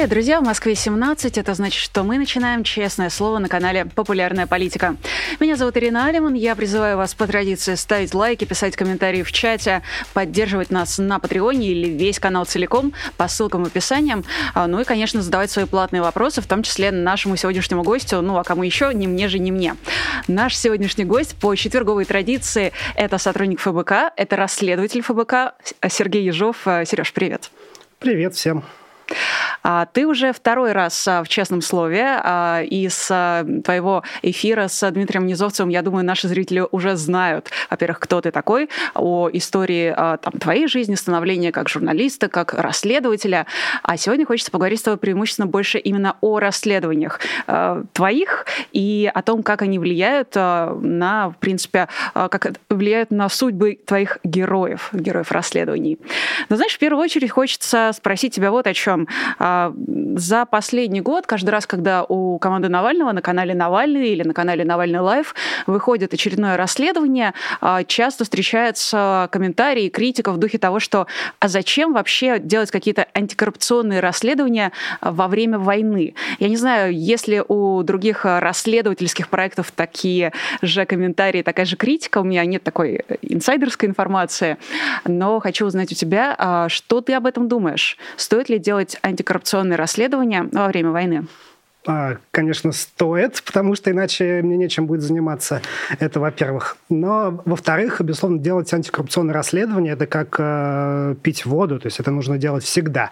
Привет, друзья! В Москве 17. Это значит, что мы начинаем «Честное слово» на канале «Популярная политика». Меня зовут Ирина Алиман. Я призываю вас по традиции ставить лайки, писать комментарии в чате, поддерживать нас на Патреоне или весь канал целиком по ссылкам в описании. А, ну и, конечно, задавать свои платные вопросы, в том числе нашему сегодняшнему гостю. Ну, а кому еще? Не мне же, не мне. Наш сегодняшний гость по четверговой традиции – это сотрудник ФБК, это расследователь ФБК Сергей Ежов. Сереж, привет. Привет всем. А ты уже второй раз а, в честном слове а, из твоего эфира с Дмитрием Низовцевым, я думаю, наши зрители уже знают, во-первых, кто ты такой, о истории там, твоей жизни, становления как журналиста, как расследователя. А сегодня хочется поговорить с тобой преимущественно больше именно о расследованиях твоих и о том, как они влияют на, в принципе, как влияют на судьбы твоих героев, героев расследований. Но знаешь, в первую очередь хочется спросить тебя вот о чем. А, за последний год, каждый раз, когда у команды Навального на канале Навальный или на канале Навальный Лайв выходит очередное расследование, а, часто встречаются комментарии, критика в духе того, что а зачем вообще делать какие-то антикоррупционные расследования во время войны? Я не знаю, если у других расследовательских проектов такие же комментарии, такая же критика, у меня нет такой инсайдерской информации, но хочу узнать у тебя, что ты об этом думаешь? Стоит ли делать антикоррупционные расследования во время войны? А, конечно, стоит, потому что иначе мне нечем будет заниматься. Это, во-первых. Но, во-вторых, безусловно, делать антикоррупционное расследование – это как э, пить воду, то есть это нужно делать всегда.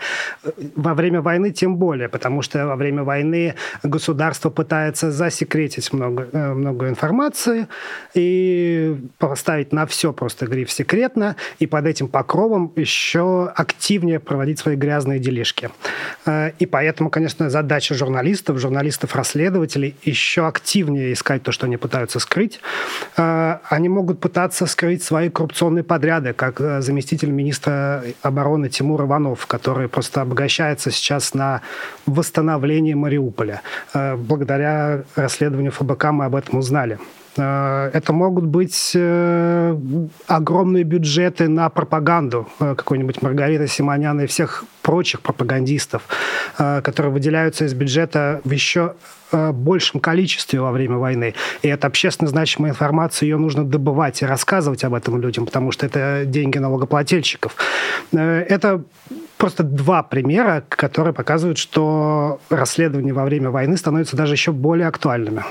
Во время войны тем более, потому что во время войны государство пытается засекретить много, э, много информации и поставить на все просто гриф «секретно», и под этим покровом еще активнее проводить свои грязные делишки. Э, и поэтому, конечно, задача журналистов журналистов-расследователей еще активнее искать то, что они пытаются скрыть. А, они могут пытаться скрыть свои коррупционные подряды, как э, заместитель министра обороны Тимур Иванов, который просто обогащается сейчас на восстановлении Мариуполя. Э, благодаря расследованию ФБК мы об этом узнали. Э, это могут быть огромные бюджеты на пропаганду какой-нибудь Маргариты Симоняна и всех прочих пропагандистов, э, которые выделяются из бюджета в еще э, большем количестве во время войны. И это общественно значимая информация, ее нужно добывать и рассказывать об этом людям, потому что это деньги налогоплательщиков. Э, это просто два примера, которые показывают, что расследования во время войны становятся даже еще более актуальными.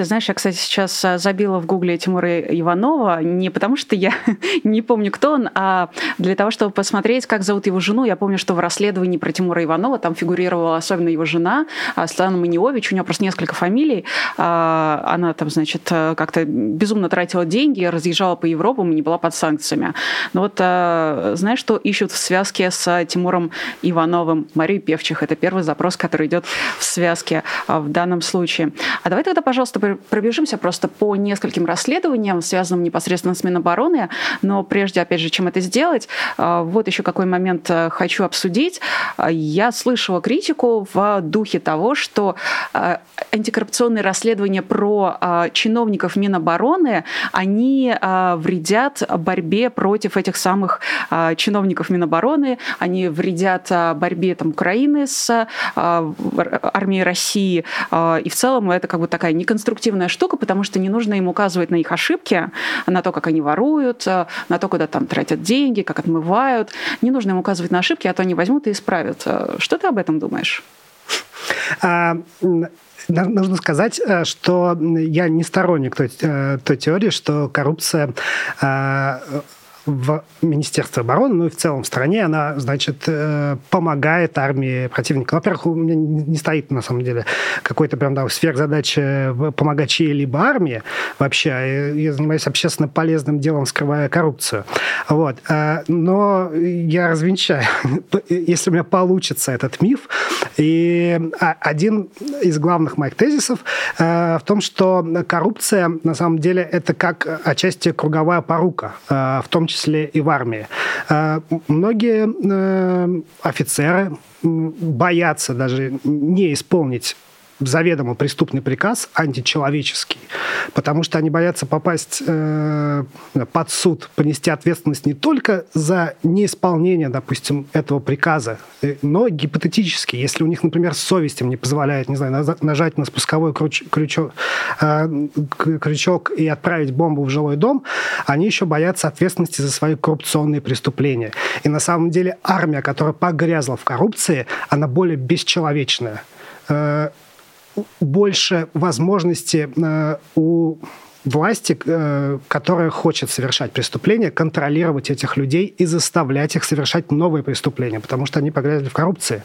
Ты знаешь, я, кстати, сейчас а, забила в гугле Тимура Иванова не потому, что я не помню, кто он, а для того, чтобы посмотреть, как зовут его жену. Я помню, что в расследовании про Тимура Иванова там фигурировала особенно его жена, а, Светлана Маниович. У нее просто несколько фамилий. А, она там, значит, как-то безумно тратила деньги, разъезжала по Европам и не была под санкциями. Но вот знаешь, что ищут в связке с Тимуром Ивановым? Марию Певчих. Это первый запрос, который идет в связке в данном случае. А давай тогда, пожалуйста, пробежимся просто по нескольким расследованиям, связанным непосредственно с Минобороны. Но прежде, опять же, чем это сделать, а, вот еще какой момент э, хочу обсудить. А, я слышала критику в духе того, что а, антикоррупционные расследования про чиновников Минобороны, они вредят борьбе против этих самых чиновников Минобороны, они вредят борьбе там, Украины с армией России. И в целом это как бы такая неконструктивная конструктивная штука, потому что не нужно им указывать на их ошибки, на то, как они воруют, на то, куда там тратят деньги, как отмывают. Не нужно им указывать на ошибки, а то они возьмут и исправят. Что ты об этом думаешь? А, нужно сказать, э, что я не сторонник той, э, той теории, что коррупция в Министерстве обороны, ну и в целом в стране, она, значит, э, помогает армии противника. Во-первых, у меня не стоит, на самом деле, какой-то прям там сверхзадача помогать чьей-либо армии вообще. А я занимаюсь общественно полезным делом, скрывая коррупцию. Вот. А, но я развенчаю, если у меня получится этот миф. И а, один из главных моих тезисов э, в том, что коррупция, на самом деле, это как отчасти круговая порука, э, в том числе и в армии. А, многие э, офицеры боятся даже не исполнить заведомо преступный приказ, античеловеческий, потому что они боятся попасть э, под суд, понести ответственность не только за неисполнение, допустим, этого приказа, э, но гипотетически, если у них, например, совесть им не позволяет, не знаю, нажать на спусковой крюч, крючок, э, крючок и отправить бомбу в жилой дом, они еще боятся ответственности за свои коррупционные преступления. И на самом деле армия, которая погрязла в коррупции, она более бесчеловечная э, больше возможности э, у власти, э, которая хочет совершать преступления, контролировать этих людей и заставлять их совершать новые преступления, потому что они погрязли в коррупции.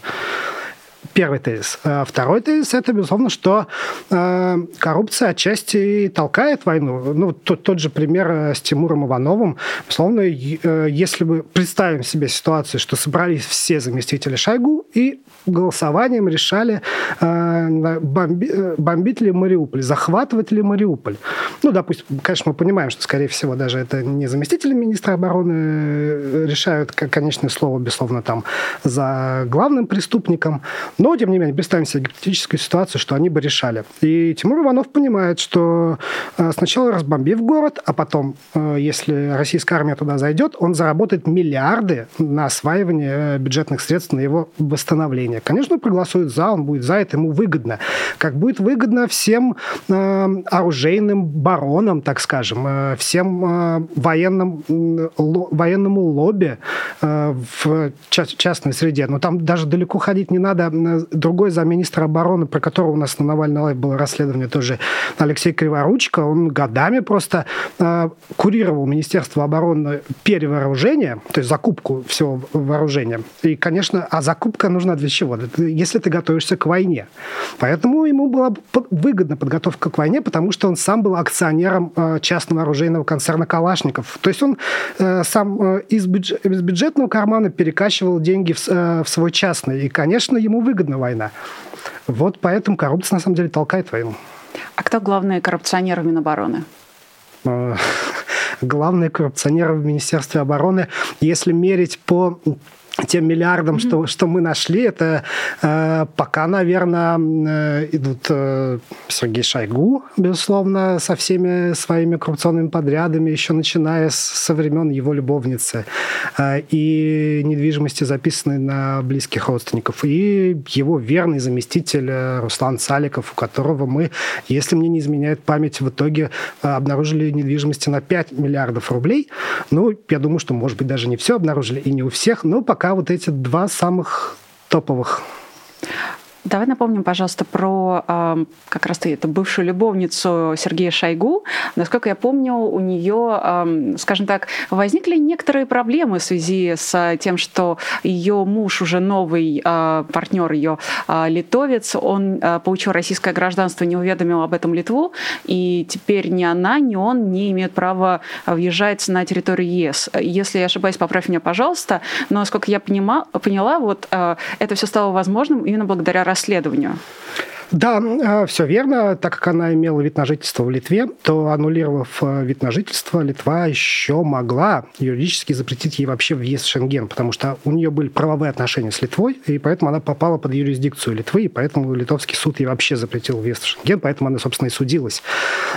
Первый тезис. А второй тезис – это, безусловно, что э, коррупция отчасти толкает войну. Ну, тот, тот же пример э, с Тимуром Ивановым. Безусловно, э, если мы представим себе ситуацию, что собрались все заместители Шойгу и голосованием решали, э, бомби, бомбить ли Мариуполь, захватывать ли Мариуполь. Ну, допустим, конечно, мы понимаем, что, скорее всего, даже это не заместители министра обороны решают конечное слово, безусловно, там за главным преступником. Но, тем не менее, представим себе гипотетическую ситуацию, что они бы решали. И Тимур Иванов понимает, что сначала разбомбив город, а потом, если российская армия туда зайдет, он заработает миллиарды на осваивание бюджетных средств на его восстановление. Конечно, проголосует за, он будет за, это ему выгодно. Как будет выгодно всем э, оружейным баронам, так скажем, э, всем э, военным, э, военному лобби э, в ча- частной среде. Но там даже далеко ходить не надо. Другой замминистра обороны, про которого у нас на Навальный Live было расследование тоже, Алексей Криворучко, он годами просто э, курировал Министерство обороны перевооружение, то есть закупку всего вооружения. И, конечно, а закупка нужна для чего? Если ты готовишься к войне. Поэтому ему была выгодна подготовка к войне, потому что он сам был акционером э, частного оружейного концерна «Калашников». То есть он э, сам э, из, бюджетного кармана перекачивал деньги в свой частный. И, конечно, ему выгодна война. Вот поэтому коррупция, на самом деле, толкает войну. А кто главные коррупционеры Минобороны? Главные коррупционеры в Министерстве обороны, если мерить по тем миллиардам, mm-hmm. что, что мы нашли, это э, пока, наверное, э, идут э, Сергей Шойгу, безусловно, со всеми своими коррупционными подрядами, еще начиная с, со времен его любовницы, э, и недвижимости, записанной на близких родственников, и его верный заместитель э, Руслан Саликов, у которого мы, если мне не изменяет память, в итоге э, обнаружили недвижимости на 5 миллиардов рублей. Ну, я думаю, что, может быть, даже не все обнаружили, и не у всех, но пока пока вот эти два самых топовых. Давай напомним, пожалуйста, про как раз эту бывшую любовницу Сергея Шойгу. Насколько я помню, у нее, скажем так, возникли некоторые проблемы в связи с тем, что ее муж уже новый э, партнер ее э, литовец, он э, получил российское гражданство, не уведомил об этом Литву, и теперь ни она, ни он не имеют права въезжать на территорию ЕС. Если я ошибаюсь, поправь меня, пожалуйста. Но, насколько я понима, поняла, вот это все стало возможным именно благодаря расследованию. Да, э, все верно. Так как она имела вид на жительство в Литве, то, аннулировав э, вид на жительство, Литва еще могла юридически запретить ей вообще въезд в Шенген, потому что у нее были правовые отношения с Литвой, и поэтому она попала под юрисдикцию Литвы, и поэтому литовский суд ей вообще запретил въезд в Шенген, поэтому она, собственно, и судилась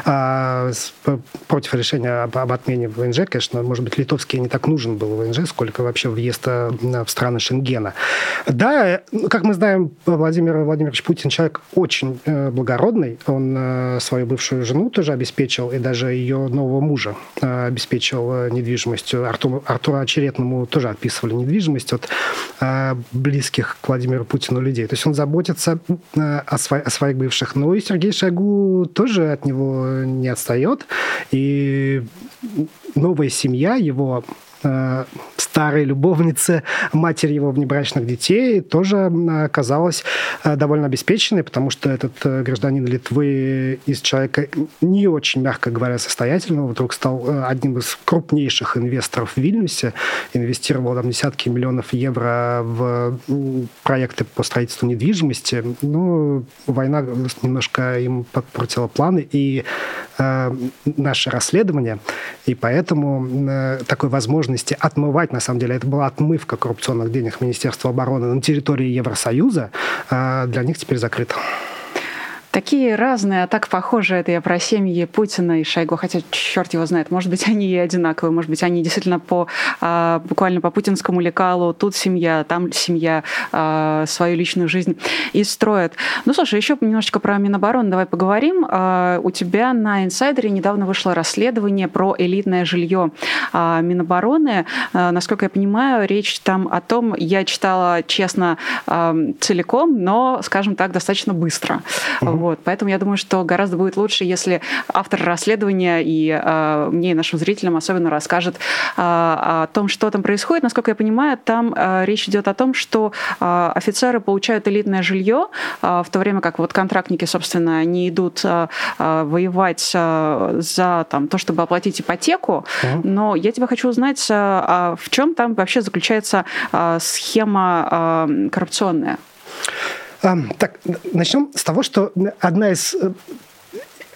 а, против решения об, отмене ВНЖ. Конечно, может быть, литовский не так нужен был ВНЖ, сколько вообще въезд э, в страны Шенгена. Да, как мы знаем, Владимир Владимирович Путин человек очень э, благородный. Он э, свою бывшую жену тоже обеспечил, и даже ее нового мужа э, обеспечил э, недвижимостью. Артур, Артуру Очеретному тоже отписывали недвижимость от э, близких к Владимиру Путину людей. То есть он заботится э, о, сво- о своих бывших. Ну и Сергей Шойгу тоже от него не отстает. И новая семья его Э, старой любовницы, матери его внебрачных детей, тоже оказалась э, довольно обеспеченной, потому что этот э, гражданин Литвы из человека не очень, мягко говоря, состоятельного, вдруг стал одним из крупнейших инвесторов в Вильнюсе, инвестировал там десятки миллионов евро в проекты по строительству недвижимости. Ну, война немножко им подпортила планы, и э, наше расследование, и поэтому э, такой возможности отмывать, на самом деле, это была отмывка коррупционных денег Министерства обороны на территории Евросоюза, э, для них теперь закрыта. Такие разные, а так похожи это я про семьи Путина и Шойгу, хотя черт его знает, может быть, они и одинаковые, может быть, они действительно по а, буквально по путинскому лекалу, тут семья, там семья, а, свою личную жизнь и строят. Ну, слушай, еще немножечко про Минобороны давай поговорим. А, у тебя на инсайдере недавно вышло расследование про элитное жилье Минобороны. Насколько я понимаю, речь там о том, я читала честно целиком, но, скажем так, достаточно быстро. Угу. Вот, поэтому я думаю, что гораздо будет лучше, если автор расследования и э, мне и нашим зрителям особенно расскажет э, о том, что там происходит. Насколько я понимаю, там э, речь идет о том, что э, офицеры получают элитное жилье, э, в то время как вот контрактники, собственно, не идут э, воевать э, за там, то, чтобы оплатить ипотеку. Uh-huh. Но я тебя хочу узнать, э, в чем там вообще заключается э, схема э, коррупционная. Так, начнем с того, что одна из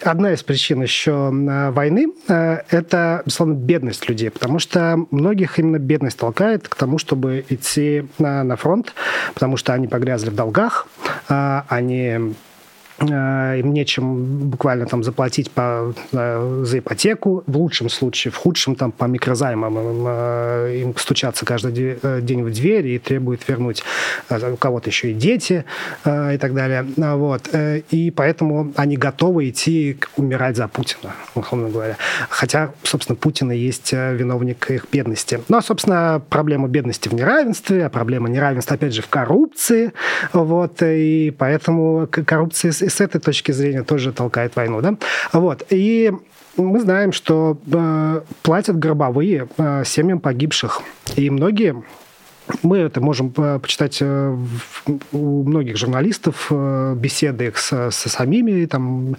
одна из причин еще э, войны э, – это, безусловно, бедность людей, потому что многих именно бедность толкает к тому, чтобы идти на, на фронт, потому что они погрязли в долгах, они Э, им нечем буквально там заплатить по, за ипотеку, в лучшем случае, в худшем там по микрозаймам им, э, им стучаться каждый э, день в дверь и требует вернуть у кого-то еще и дети и так далее. Вот. И поэтому они готовы идти умирать за Путина, условно говоря. Хотя, собственно, Путин и есть виновник их бедности. Ну, а, собственно, проблема бедности в неравенстве, а проблема неравенства, опять же, в коррупции. Вот. И поэтому коррупция с этой точки зрения тоже толкает войну, да? Вот. И мы знаем, что э, платят гробовые э, семьям погибших. И многие мы это можем э, почитать э, у многих журналистов, э, беседы их со, со самими там,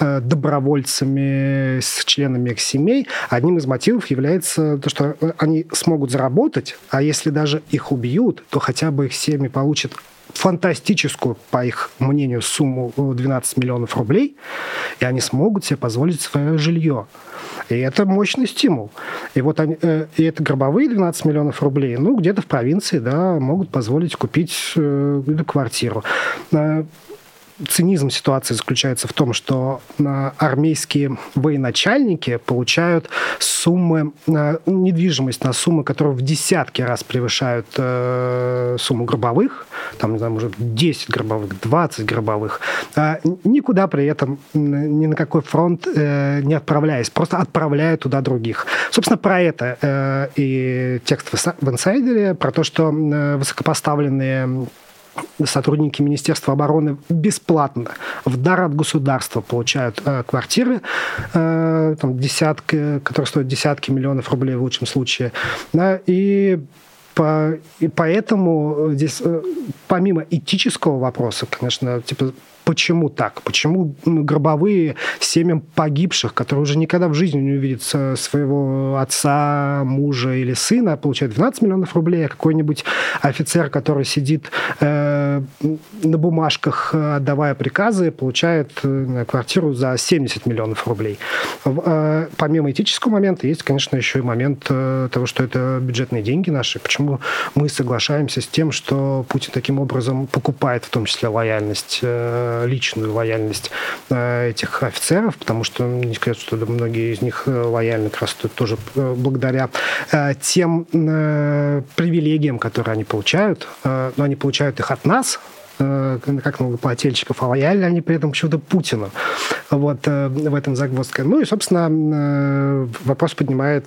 добровольцами, с членами их семей. Одним из мотивов является то, что они смогут заработать, а если даже их убьют, то хотя бы их семьи получат фантастическую, по их мнению, сумму 12 миллионов рублей, и они смогут себе позволить свое жилье. И это мощный стимул. И вот они, э, и это гробовые 12 миллионов рублей, ну, где-то в провинции, да, могут позволить купить э, квартиру. Э, цинизм ситуации заключается в том, что э, армейские военачальники получают суммы, э, недвижимость на суммы, которые в десятки раз превышают э, сумму гробовых, там, не знаю, может, 10 гробовых, 20 гробовых, никуда при этом ни на какой фронт не отправляясь, просто отправляя туда других. Собственно, про это и текст в инсайдере, про то, что высокопоставленные сотрудники Министерства обороны бесплатно в дар от государства получают э, квартиры, э, там десятки, которые стоят десятки миллионов рублей в лучшем случае. Да, и по, и поэтому здесь, э, помимо этического вопроса, конечно, типа Почему так? Почему гробовые семьям погибших, которые уже никогда в жизни не увидят своего отца, мужа или сына, получают 12 миллионов рублей, а какой-нибудь офицер, который сидит э, на бумажках, отдавая приказы, получает э, квартиру за 70 миллионов рублей. Э, помимо этического момента есть, конечно, еще и момент э, того, что это бюджетные деньги наши. Почему мы соглашаемся с тем, что Путин таким образом покупает в том числе лояльность э, личную лояльность э, этих офицеров, потому что не сказать, что многие из них э, лояльны как раз тоже э, благодаря тем привилегиям, которые они получают, но они получают их от нас, Э, как налогоплательщиков, а лояльны они при этом почему-то Путину. Вот э, в этом загвоздка. Ну и, собственно, э, вопрос поднимает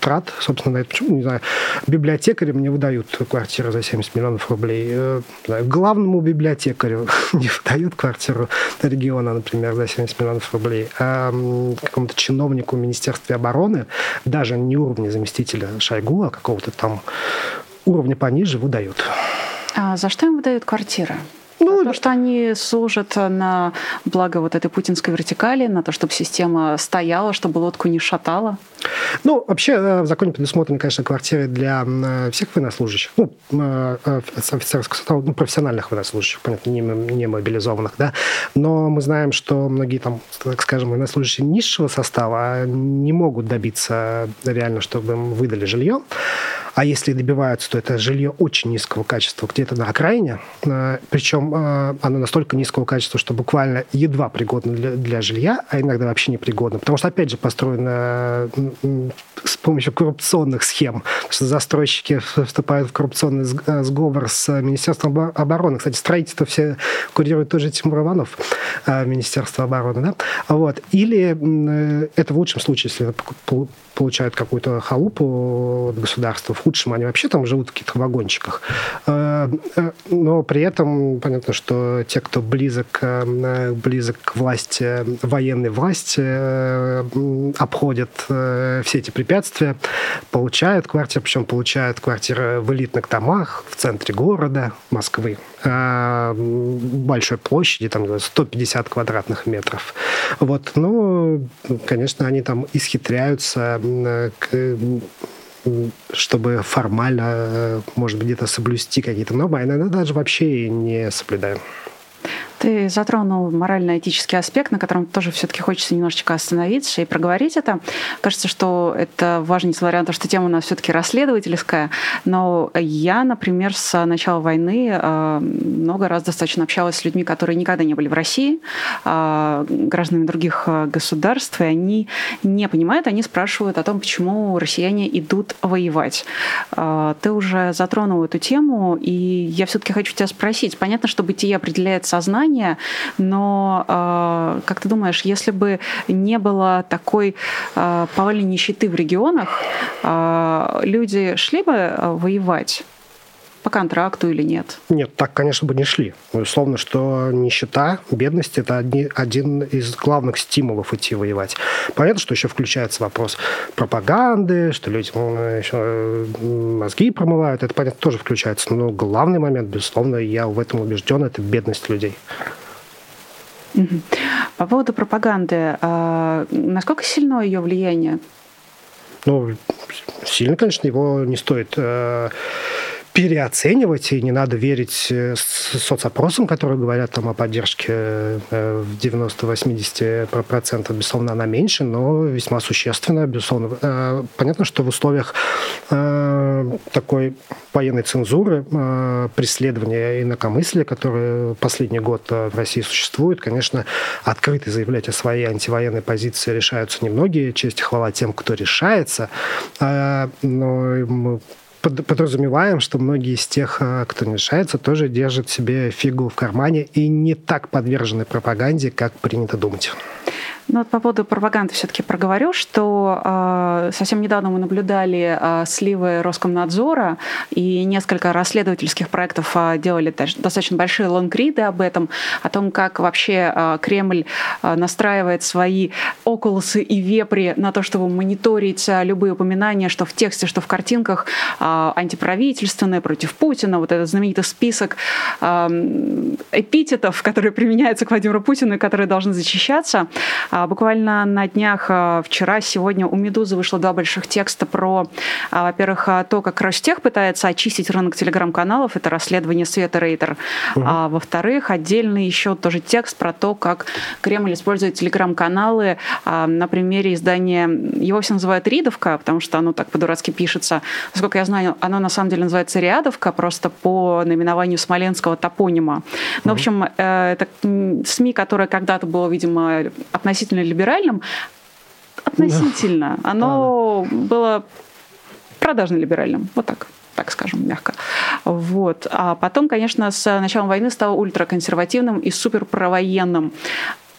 трат, собственно, на это. Почему, не знаю, библиотекари мне выдают квартиру за 70 миллионов рублей. Главному библиотекарю не выдают квартиру региона, например, за 70 миллионов рублей, а какому-то чиновнику в Министерстве обороны, даже не уровня заместителя Шойгу, а какого-то там уровня пониже выдают. А за что им выдают квартиры? Ну, то, что они служат на благо вот этой путинской вертикали, на то, чтобы система стояла, чтобы лодку не шатала? Ну, вообще э, в законе предусмотрены, конечно, квартиры для э, всех военнослужащих, ну, э, офицерского состава, ну, профессиональных военнослужащих, понятно, не, не мобилизованных, да, но мы знаем, что многие там, так скажем, военнослужащие низшего состава не могут добиться реально, чтобы им выдали жилье. А если добиваются, то это жилье очень низкого качества, где-то на окраине. Причем оно настолько низкого качества, что буквально едва пригодно для, для жилья, а иногда вообще не пригодно. Потому что, опять же, построено с помощью коррупционных схем. Что застройщики вступают в коррупционный сговор с Министерством обороны. Кстати, строительство все курирует тоже Тимур Иванов, Министерство обороны. Да? Вот. Или это в лучшем случае, если получают какую-то халупу от государства. В худшем они вообще там живут в каких-то вагончиках. Э, э, но при этом понятно, что те, кто близок, э, близок к власти, военной власти, обходят все эти препятствия, получают квартиры, причем получают квартиры в элитных домах в центре города Москвы, большой площади, там 150 квадратных метров. Вот, ну, конечно, они там исхитряются чтобы формально, может быть, где-то соблюсти какие-то нормы, а иногда даже вообще не соблюдаем. Ты затронул морально-этический аспект, на котором тоже все-таки хочется немножечко остановиться и проговорить это. Кажется, что это важно, несмотря на то, что тема у нас все-таки расследовательская. Но я, например, с начала войны э, много раз достаточно общалась с людьми, которые никогда не были в России, э, гражданами других э, государств, и они не понимают, они спрашивают о том, почему россияне идут воевать. Ты уже затронул эту тему, и я все-таки хочу тебя спросить. Понятно, что бытие определяет сознание, понимание, но э, как ты думаешь, если бы не было такой э, повальной нищеты в регионах, э, люди шли бы воевать? По контракту или нет? Нет, так, конечно, бы не шли. Условно, что нищета, бедность – это одни, один из главных стимулов идти воевать. Понятно, что еще включается вопрос пропаганды, что люди ну, еще мозги промывают, это, понятно, тоже включается. Но главный момент, безусловно, я в этом убежден, это бедность людей. По поводу пропаганды, а насколько сильно ее влияние? Ну, сильно, конечно, его не стоит э, переоценивать, и не надо верить э, соцопросам, которые говорят там о поддержке э, в 90-80%. Безусловно, она меньше, но весьма существенно, безусловно. Э, понятно, что в условиях такой военной цензуры, преследования инакомыслия, которые последний год в России существуют, конечно, открыто заявлять о своей антивоенной позиции решаются немногие. Честь и хвала тем, кто решается. Но мы подразумеваем, что многие из тех, э, кто не решается, тоже держат себе фигу в кармане и не так подвержены пропаганде, как принято думать. Ну, вот по поводу пропаганды все-таки проговорю, что э, совсем недавно мы наблюдали э, сливы Роскомнадзора, и несколько расследовательских проектов э, делали достаточно большие лонгриды об этом, о том, как вообще э, Кремль э, настраивает свои околосы и вепри на то, чтобы мониторить э, любые упоминания, что в тексте, что в картинках, э, антиправительственные, против Путина, вот этот знаменитый список э, эпитетов, которые применяются к Владимиру Путину и которые должны защищаться. А, буквально на днях, а, вчера, сегодня у «Медузы» вышло два больших текста про, а, во-первых, то, как Ростех пытается очистить рынок телеграм-каналов, это расследование Света Рейтер, угу. а во-вторых, отдельный еще тоже текст про то, как Кремль использует телеграм-каналы на примере издания, его все называют «Ридовка», потому что оно так по-дурацки пишется. Насколько я знаю, оно на самом деле называется «Рядовка», просто по наименованию смоленского топонима. Ну, угу. в общем, э, это СМИ, которое когда-то было, видимо, относительно относительно либеральным, относительно. Оно да, да. было продажно-либеральным. Вот так так скажем, мягко. Вот. А потом, конечно, с началом войны стало ультраконсервативным и суперправоенным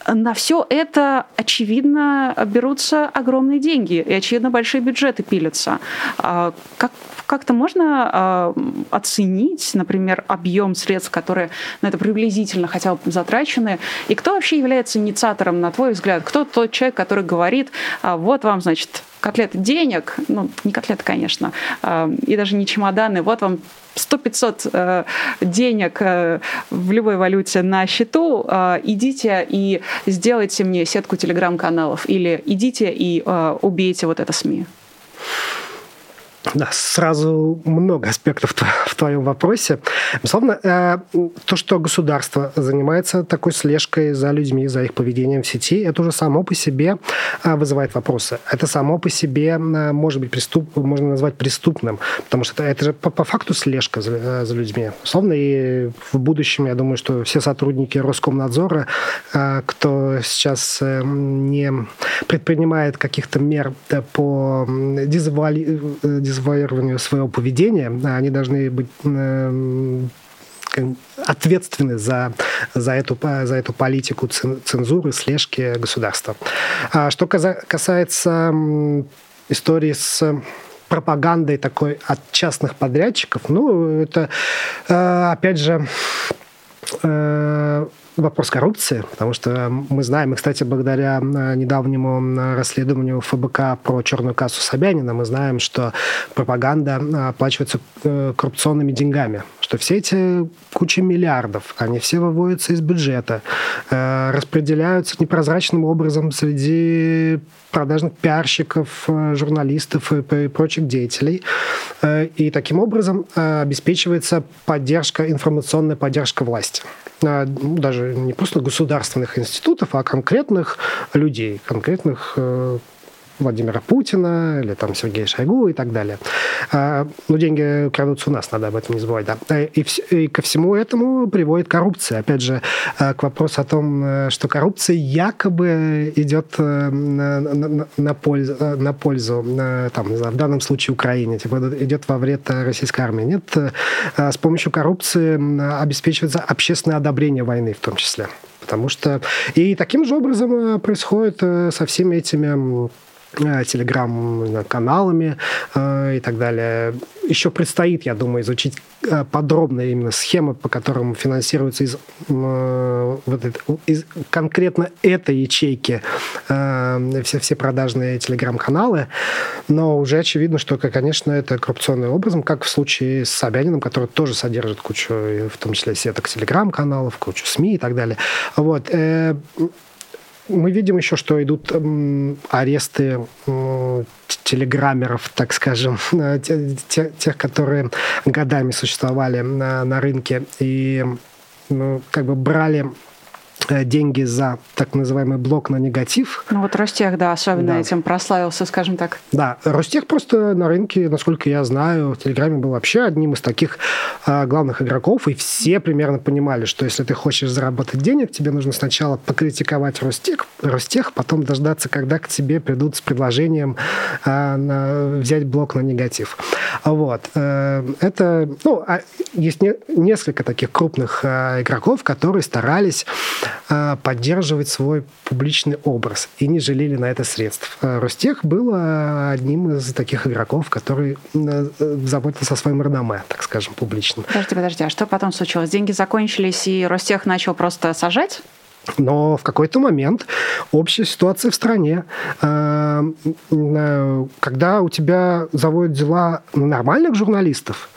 на все это, очевидно, берутся огромные деньги, и, очевидно, большие бюджеты пилятся. А как, как-то можно а, оценить, например, объем средств, которые на это приблизительно хотя бы затрачены, и кто вообще является инициатором, на твой взгляд? Кто тот человек, который говорит, «А, вот вам, значит, котлеты денег, ну, не котлеты, конечно, и даже не чемоданы, вот вам 100-500 э, денег э, в любой валюте на счету, э, идите и сделайте мне сетку телеграм-каналов или идите и убейте вот это СМИ. Да, сразу много аспектов в твоем вопросе. Безусловно, э, то, что государство занимается такой слежкой за людьми, за их поведением в сети, это уже само по себе э, вызывает вопросы. Это само по себе э, может быть преступ, можно назвать преступным, потому что это, это же по, по факту слежка за, за людьми. Условно, и в будущем, я думаю, что все сотрудники Роскомнадзора, кто сейчас не предпринимает каких-то мер по дезавуали дезавуированию своего поведения, они должны быть э, ответственны за, за, эту, за эту политику цензуры, слежки государства. А что касается истории с пропагандой такой от частных подрядчиков, ну, это, э, опять же, э, вопрос коррупции, потому что мы знаем, и, кстати, благодаря э, недавнему э, расследованию ФБК про черную кассу Собянина, мы знаем, что пропаганда э, оплачивается коррупционными деньгами, что все эти куча миллиардов, они все выводятся из бюджета, распределяются непрозрачным образом среди продажных пиарщиков, журналистов и прочих деятелей. И таким образом обеспечивается поддержка, информационная поддержка власти. Даже не просто государственных институтов, а конкретных людей, конкретных э, Владимира Путина или там Сергея Шойгу и так далее. А, но деньги крадутся у нас, надо об этом не забывать. Да. Э, и, и ко всему этому приводит коррупция. Опять же, э, к вопросу о том, что коррупция якобы идет на, на, на пользу, на пользу там, в данном случае Украине, типа идет во вред российской армии. Нет, с помощью коррупции обеспечивается общественное одобрение войны в том числе. Потому что и таким же образом происходит со всеми этими Э, телеграм-каналами э, и так далее. Еще предстоит, я думаю, изучить э, подробно именно схемы, по которым финансируются из, вот это, из конкретно этой ячейки все, все продажные телеграм-каналы. Но уже очевидно, что, конечно, это коррупционный образом, как в случае с Собяниным, который тоже содержит кучу, в том числе сеток телеграм-каналов, кучу СМИ и так далее. Вот мы видим еще, что идут аресты телеграммеров, так скажем, тех, которые годами существовали на, на рынке. И ну, как бы брали деньги за так называемый блок на негатив. Ну вот Ростех, да, особенно да. этим прославился, скажем так. Да, Ростех просто на рынке, насколько я знаю, в Телеграме был вообще одним из таких а, главных игроков, и все примерно понимали, что если ты хочешь заработать денег, тебе нужно сначала покритиковать Ростех, Ростех потом дождаться, когда к тебе придут с предложением а, на, взять блок на негатив. Вот. Э, это, ну, а, есть не, несколько таких крупных а, игроков, которые старались поддерживать свой публичный образ и не жалели на это средств. А, Ростех был а, одним из таких игроков, который заботился о своем реноме, так скажем, публичном. Подожди, подожди, а что потом случилось? Деньги закончились, и Ростех начал просто сажать? Но в какой-то момент общая ситуация в стране, когда у тебя заводят дела нормальных журналистов,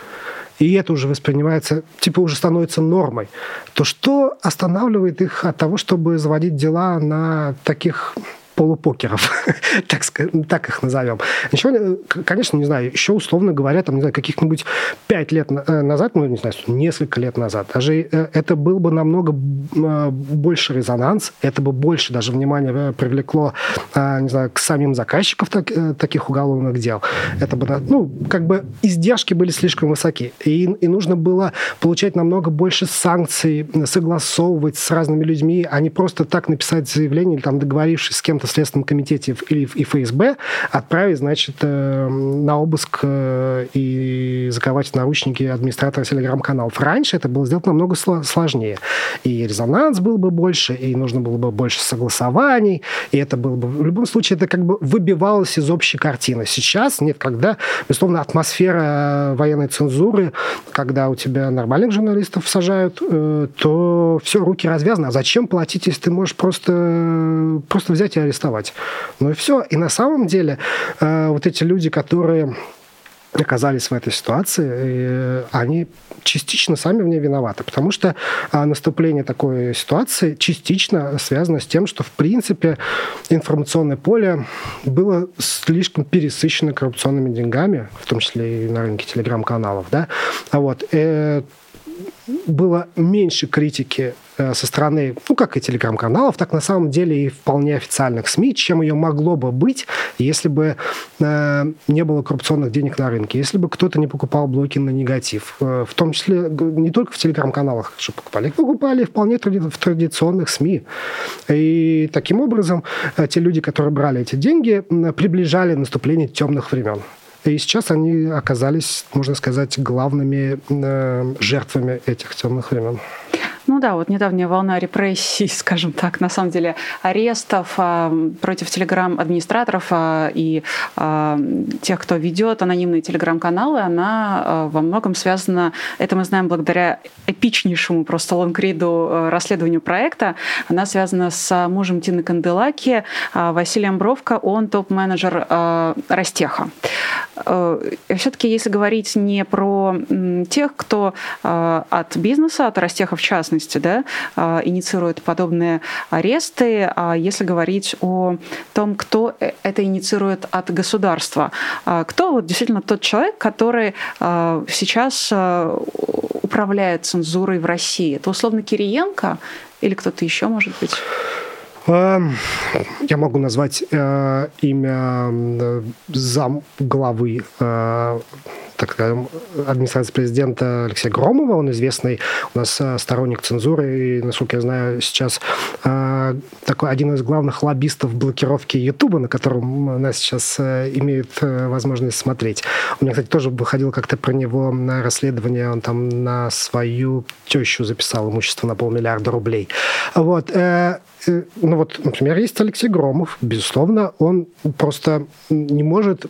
и это уже воспринимается, типа уже становится нормой, то что останавливает их от того, чтобы заводить дела на таких полупокеров, так, так их назовем. Еще, конечно, не знаю, еще условно говоря, там, не знаю, каких-нибудь пять лет э, назад, ну, не знаю, несколько лет назад, даже э, это был бы намного э, больше резонанс, это бы больше даже внимания привлекло, не знаю, к самим заказчикам так, таких уголовных дел. Это бы, ну, как бы издержки были слишком высоки, и, и нужно было получать намного больше санкций, согласовывать с разными людьми, а не просто так написать заявление или там договорившись с кем-то в Следственном комитете или и ФСБ отправить, значит, э, на обыск э, и заковать в наручники администратора телеграм-каналов. Раньше это было сделать намного сложнее. И резонанс был бы больше, и нужно было бы больше согласований, и это было бы... В любом случае, это как бы выбивалось из общей картины. Сейчас нет, когда, безусловно, атмосфера военной цензуры, когда у тебя нормальных журналистов сажают, э, то все, руки развязаны. А зачем платить, если ты можешь просто, просто взять и арестовать? Ну и все. И на самом деле э, вот эти люди, которые оказались в этой ситуации, и они частично сами в ней виноваты, потому что а, наступление такой ситуации частично связано с тем, что, в принципе, информационное поле было слишком пересыщено коррупционными деньгами, в том числе и на рынке телеграм-каналов, да, а вот, э, было меньше критики э, со стороны, ну, как и телеграм-каналов, так на самом деле и вполне официальных СМИ, чем ее могло бы быть, если бы э, не было коррупционных денег на рынке, если бы кто-то не покупал блоки на негатив. Э, в том числе не только в телеграм-каналах что покупали, покупали вполне в традиционных СМИ. И таким образом э, те люди, которые брали эти деньги, приближали наступление темных времен. И сейчас они оказались, можно сказать, главными э, жертвами этих темных времен. Да, вот недавняя волна репрессий, скажем так, на самом деле арестов а, против телеграм-администраторов а, и а, тех, кто ведет анонимные телеграм-каналы, она во многом связана, это мы знаем благодаря эпичнейшему просто лонгриду расследованию проекта, она связана с мужем Тины Канделаки, Василием Бровко, он топ-менеджер Ростеха. А, Все-таки, если говорить не про тех, кто от бизнеса, от Ростеха в частности, частности, да, а, инициирует подобные аресты. А если говорить о том, кто э, это инициирует от государства, а кто вот действительно тот человек, который сейчас управляет цензурой в России? Это условно Кириенко или кто-то еще, может быть? Я могу назвать э, имя зам главы э, так скажем, администрации президента Алексея Громова. Он известный у нас э, сторонник цензуры и, насколько я знаю, сейчас э, такой один из главных лоббистов блокировки Ютуба, на котором нас сейчас э, имеют э, возможность смотреть. У меня, кстати, тоже выходил как-то про него на расследование. Он там на свою тещу записал имущество на полмиллиарда рублей. Вот. Э, э ну вот, например, есть Алексей Громов. Безусловно, он просто не может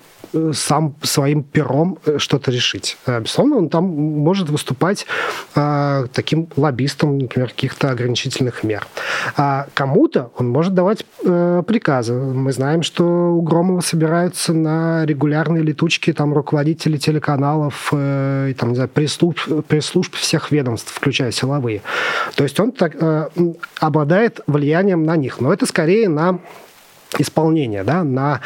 сам своим пером э, что-то решить. Э, безусловно, он там может выступать э, таким лоббистом, например, каких-то ограничительных мер. А кому-то он может давать э, приказы. Мы знаем, что у Громова собираются на регулярные летучки там руководители телеканалов э, и там, не знаю, пресс-служб, пресс-служб всех ведомств, включая силовые. То есть он так, э, обладает влиянием на них. Но это скорее на исполнения, да, на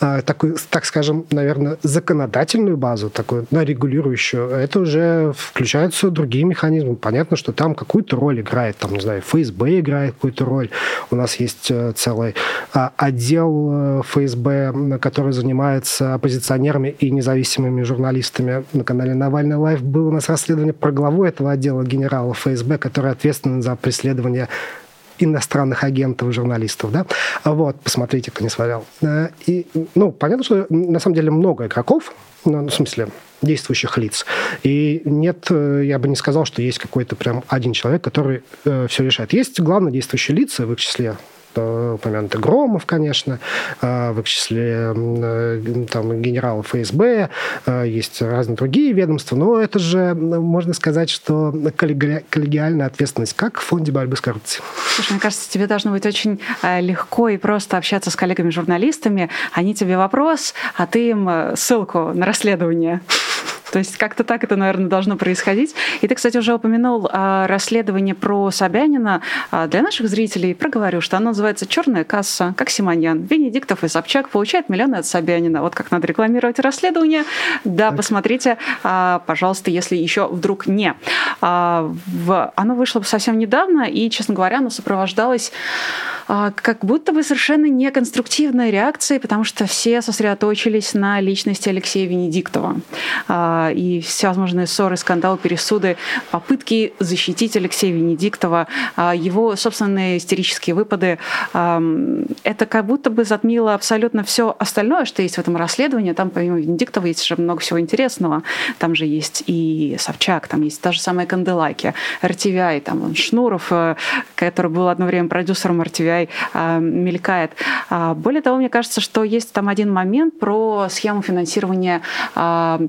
э, такую, так скажем, наверное, законодательную базу, такую, на регулирующую, это уже включаются другие механизмы. Понятно, что там какую-то роль играет, там, не знаю, ФСБ играет какую-то роль. У нас есть э, целый э, отдел ФСБ, который занимается оппозиционерами и независимыми журналистами. На канале Навальный Лайв было у нас расследование про главу этого отдела генерала ФСБ, который ответственен за преследование иностранных агентов журналистов, да, вот, посмотрите, кто не свалял. Э, и, ну, понятно, что на самом деле много игроков, ну, в смысле, действующих лиц. И нет, э, я бы не сказал, что есть какой-то прям один человек, который э, все решает. Есть главные действующие лица, в их числе упомянуты Громов, конечно, а, в их числе э, там, генералы ФСБ, а, есть разные другие ведомства, но это же, можно сказать, что коллегиальная ответственность, как в фонде борьбы с коррупцией. Слушай, мне кажется, тебе должно быть очень э, легко и просто общаться с коллегами-журналистами. Они тебе вопрос, а ты им э, ссылку на расследование. То есть как-то так это, наверное, должно происходить. И ты, кстати, уже упомянул а, расследование про Собянина. А, для наших зрителей проговорю, что оно называется «Черная касса», как Симоньян. Венедиктов и Собчак получают миллионы от Собянина. Вот как надо рекламировать расследование. Да, так. посмотрите, а, пожалуйста, если еще вдруг не. А, в... Оно вышло совсем недавно, и, честно говоря, оно сопровождалось а, как будто бы совершенно неконструктивной реакцией, потому что все сосредоточились на личности Алексея Венедиктова. А, и всевозможные ссоры, скандалы, пересуды, попытки защитить Алексея Венедиктова, а, его собственные истерические выпады. Это как будто бы затмило абсолютно все остальное, что есть в этом расследовании. Там помимо Венедиктова есть же много всего интересного. Там же есть и Собчак, там есть та же самая Канделаки, RTVI, там Шнуров, э, который был одно время продюсером RTVI, а, мелькает. А, более того, мне кажется, что есть там один момент про схему финансирования а,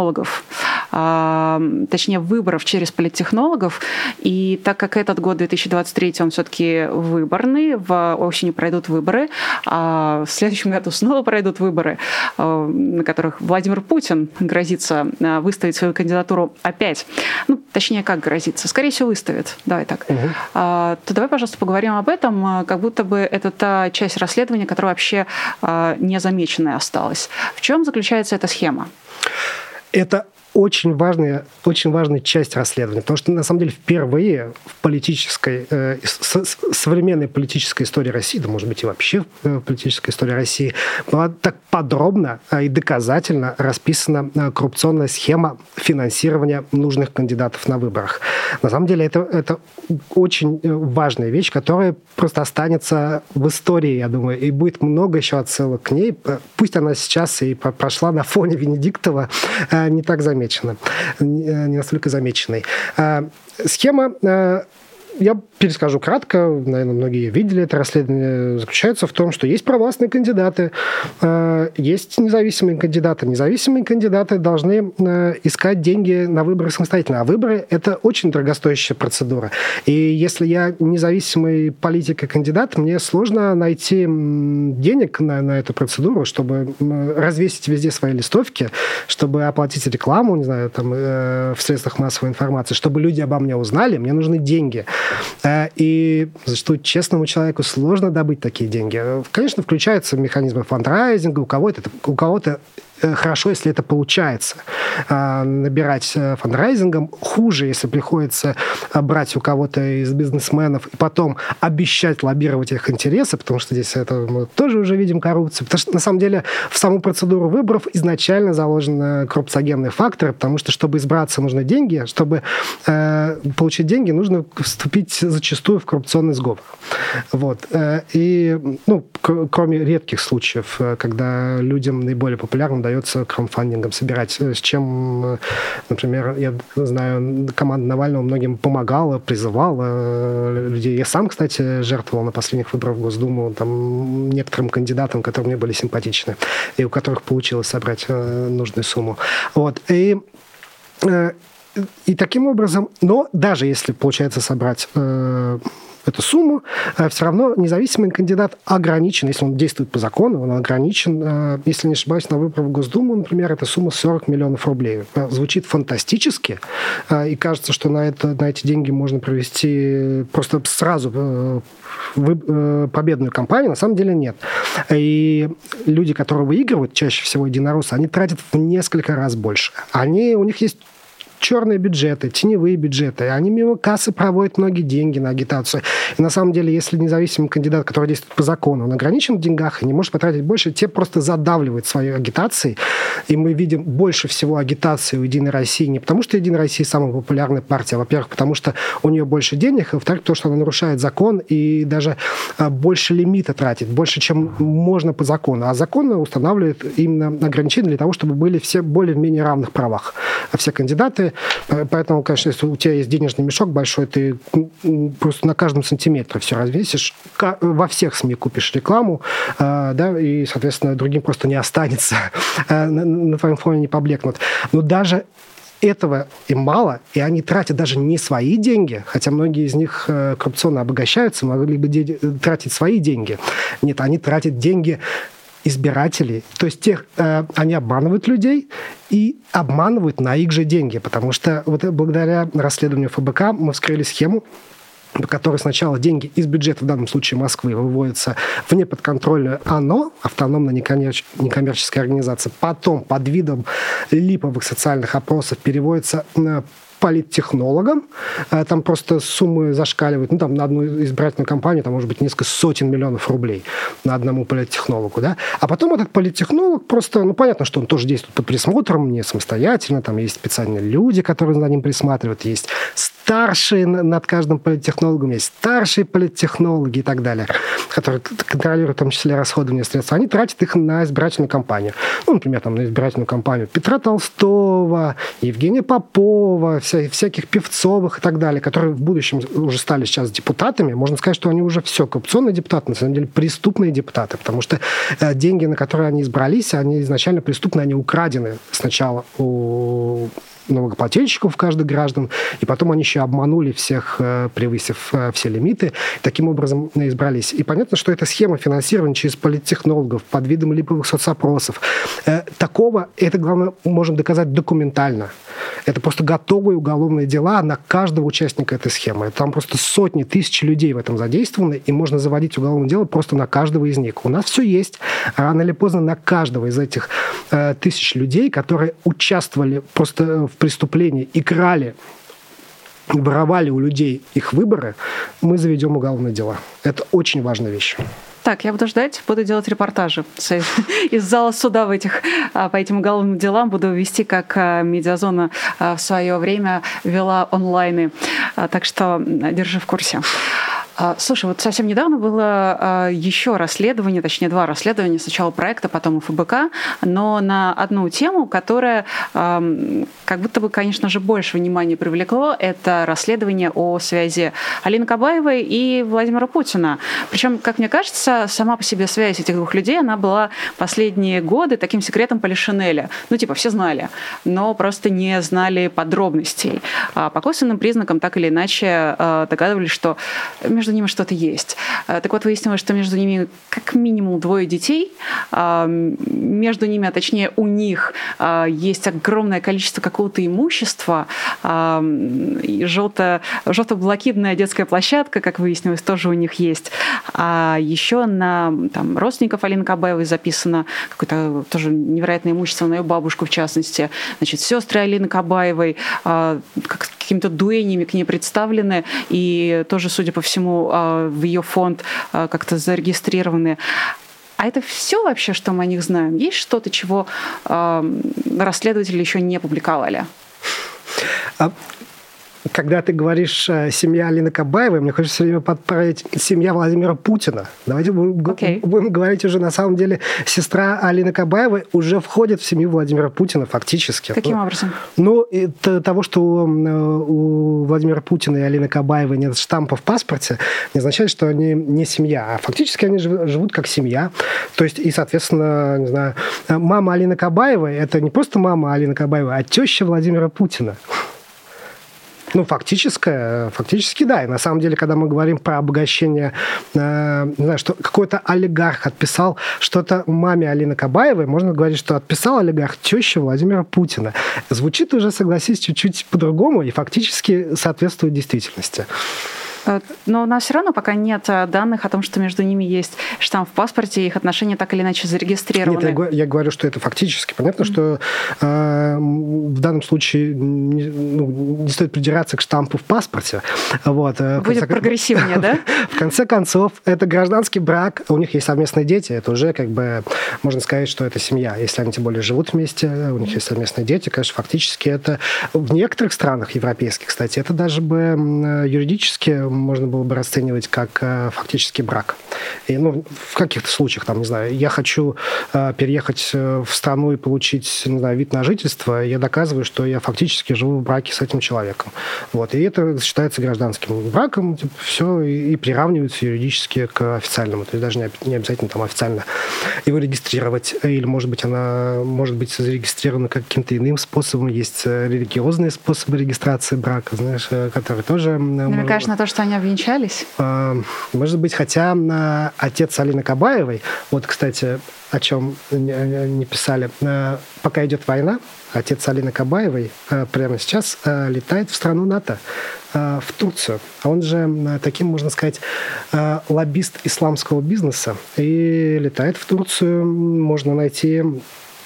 политтехнологов. точнее, выборов через политтехнологов. И так как этот год, 2023, он все-таки выборный, в осени пройдут выборы, а в следующем году снова пройдут выборы, на которых Владимир Путин грозится выставить свою кандидатуру опять. Ну, точнее, как грозится? Скорее всего, выставит. Давай так. Угу. То давай, пожалуйста, поговорим об этом, как будто бы это та часть расследования, которая вообще незамеченная осталась. В чем заключается эта схема? Это очень важная, очень важная часть расследования, потому что на самом деле впервые в политической, э, с, современной политической истории России, да может быть и вообще в э, политической истории России, была так подробно э, и доказательно расписана э, коррупционная схема финансирования нужных кандидатов на выборах. На самом деле это, это очень важная вещь, которая просто останется в истории, я думаю, и будет много еще отсылок к ней. Пусть она сейчас и прошла на фоне Венедиктова не так заметно замечена, не настолько замеченной. А, схема э, я перескажу кратко, наверное, многие видели это расследование, заключается в том, что есть провластные кандидаты, э, есть независимые кандидаты. Независимые кандидаты должны э, искать деньги на выборы самостоятельно, а выборы – это очень дорогостоящая процедура. И если я независимый политик и кандидат, мне сложно найти денег на, на эту процедуру, чтобы развесить везде свои листовки, чтобы оплатить рекламу, не знаю, там, э, в средствах массовой информации, чтобы люди обо мне узнали, мне нужны деньги. Э, и зачастую честному человеку сложно добыть такие деньги. Конечно, включаются механизмы фандрайзинга, у кого-то, у кого-то хорошо, если это получается. А, набирать э, фандрайзингом хуже, если приходится э, брать у кого-то из бизнесменов и потом обещать лоббировать их интересы, потому что здесь это мы тоже уже видим коррупцию. Потому что, на самом деле, в саму процедуру выборов изначально заложены коррупциогенные факторы, потому что, чтобы избраться, нужны деньги, чтобы э, получить деньги, нужно вступить зачастую в коррупционный сговор. Вот. И, ну, кроме редких случаев, когда людям наиболее популярно удается краудфандингом собирать, э, с чем, э, например, я знаю, команда Навального многим помогала, призывала э, людей. Я сам, кстати, жертвовал на последних выборах в Госдуму там, некоторым кандидатам, которые мне были симпатичны, и у которых получилось собрать нужную сумму. Вот. И и таким образом, но даже если получается собрать эту сумму, э, все равно независимый кандидат ограничен, если он действует по закону, он ограничен, э, если не ошибаюсь, на выборы в Госдуму, например, эта сумма 40 миллионов рублей. Э, звучит фантастически, и кажется, что на, это, на эти деньги можно провести просто сразу победную кампанию, на самом деле нет. И люди, которые выигрывают, чаще всего единороссы, они тратят в несколько раз больше. Они, у них есть черные бюджеты, теневые бюджеты. Они мимо кассы проводят многие деньги на агитацию. И на самом деле, если независимый кандидат, который действует по закону, он ограничен в деньгах и не может потратить больше, те просто задавливают своей агитацией. И мы видим больше всего агитации у «Единой России» не потому, что «Единая Россия» самая популярная партия, а, во-первых, потому что у нее больше денег, а во-вторых, потому что она нарушает закон и даже а, больше лимита тратит, больше, чем можно по закону. А закон устанавливает именно ограничения для того, чтобы были все более-менее равных правах. А все кандидаты Поэтому, конечно, если у тебя есть денежный мешок большой, ты просто на каждом сантиметре все развесишь, во всех СМИ купишь рекламу, а, да, и, соответственно, другим просто не останется, а, на твоем фоне не поблекнут. Но даже этого им мало, и они тратят даже не свои деньги, хотя многие из них э, коррупционно обогащаются, могли бы тратить свои деньги. Нет, они тратят деньги избирателей, то есть тех, э, они обманывают людей и обманывают на их же деньги, потому что вот благодаря расследованию ФБК мы вскрыли схему, по которой сначала деньги из бюджета, в данном случае Москвы, выводятся в неподконтрольную ОНО, автономная некоммерческая организация, потом под видом липовых социальных опросов переводятся политтехнологам. Э, там просто суммы зашкаливают. Ну, там на одну избирательную кампанию там может быть несколько сотен миллионов рублей на одному политтехнологу. Да? А потом этот политтехнолог просто, ну, понятно, что он тоже действует под присмотром, не самостоятельно. Там есть специальные люди, которые за ним присматривают. Есть старшие над каждым политтехнологом, есть старшие политтехнологи и так далее, которые контролируют в том числе расходование средств. Они тратят их на избирательную кампанию. Ну, например, там, на избирательную кампанию Петра Толстого, Евгения Попова, вся, всяких Певцовых и так далее, которые в будущем уже стали сейчас депутатами, можно сказать, что они уже все коррупционные депутаты, на самом деле преступные депутаты, потому что э, деньги, на которые они избрались, они изначально преступные, они украдены сначала у налогоплательщиков каждых граждан, и потом они еще обманули всех, э, превысив э, все лимиты. Таким образом избрались. И понятно, что эта схема финансирования через политтехнологов под видом липовых соцопросов. Э, такого, это, главное, можем доказать документально. Это просто готовые уголовные дела на каждого участника этой схемы. Там просто сотни, тысячи людей в этом задействованы, и можно заводить уголовное дело просто на каждого из них. У нас все есть. Рано или поздно на каждого из этих э, тысяч людей, которые участвовали просто в преступлении и крали воровали у людей их выборы, мы заведем уголовные дела. Это очень важная вещь. Так, я буду ждать, буду делать репортажи из зала суда в этих, а, по этим уголовным делам. Буду вести, как а, медиазона а, в свое время вела онлайны. Так что держи в курсе. А, слушай, вот совсем недавно было а, еще расследование, точнее два расследования, сначала проекта, потом ФБК, но на одну тему, которая как будто бы, конечно же, больше внимания привлекло, это расследование о связи Алины Кабаевой и Владимира Путина. Причем, как мне кажется, сама по себе связь этих двух людей, она была последние годы таким секретом Полишинеля. Ну, типа, все знали, но просто не знали подробностей. А по косвенным признакам так или иначе догадывались, что между между ними что-то есть. Э, так вот, выяснилось, что между ними как минимум двое детей. Между ними, а точнее у них а, есть огромное количество какого-то имущества. Желто, желто-блокидная детская площадка, как выяснилось, тоже у них есть. А еще на там, родственников Алины Кабаевой записано какое-то тоже невероятное имущество, на ее бабушку в частности. Значит, сестры Алины Кабаевой как, какими-то дуэнями к ней представлены, и тоже, судя по всему, а, в ее фонд а, как-то зарегистрированы. А это все вообще, что мы о них знаем? Есть что-то, чего э, расследователи еще не публиковали? Когда ты говоришь э, «семья Алины Кабаевой», мне хочется все время подправить «семья Владимира Путина». Давайте будем, okay. будем говорить уже, на самом деле, сестра Алины Кабаевой уже входит в семью Владимира Путина фактически. Каким ну, образом? Ну, это того, что у Владимира Путина и Алины Кабаевой нет штампа в паспорте, не означает, что они не семья, а фактически они живут как семья. То есть, и, соответственно, не знаю, мама Алины Кабаевой – это не просто мама Алины Кабаевой, а теща Владимира Путина. Ну, фактическое, фактически да. И на самом деле, когда мы говорим про обогащение, э, не знаю, что какой-то олигарх отписал что-то маме Алины Кабаевой, можно говорить, что отписал олигарх теще Владимира Путина. Звучит уже, согласись, чуть-чуть по-другому и фактически соответствует действительности. Э, но у нас все равно пока нет э, данных о том, что между ними есть штамп в паспорте, и их отношения так или иначе зарегистрированы. Нет, я, я говорю, что это фактически. Понятно, mm-hmm. что э, в данном случае не, ну, не стоит придираться к штампу в паспорте. Вот, э, Будет конце, прогрессивнее, да? В конце концов, это гражданский брак, у них есть совместные дети, это уже как бы, можно сказать, что это семья. Если они тем более живут вместе, у них есть совместные дети, конечно, фактически это в некоторых странах европейских, кстати, это даже бы юридически можно было бы расценивать как э, фактически брак. И, ну, в каких-то случаях, там, не знаю, я хочу э, переехать э, в страну и получить, не знаю, вид на жительство, я доказываю, что я фактически живу в браке с этим человеком. Вот. И это считается гражданским браком, типа, все, и, и приравнивается юридически к официальному. То есть даже не, не обязательно там официально его регистрировать. Или, может быть, она может быть зарегистрирована каким-то иным способом. Есть религиозные способы регистрации брака, знаешь, которые тоже... Намекаешь может... на то, что они обвенчались? А, может быть, хотя отец Алины Кабаевой, вот, кстати, о чем не писали, а, пока идет война, отец Алины Кабаевой прямо сейчас летает в страну НАТО, в Турцию. Он же таким, можно сказать, лоббист исламского бизнеса и летает в Турцию. Можно найти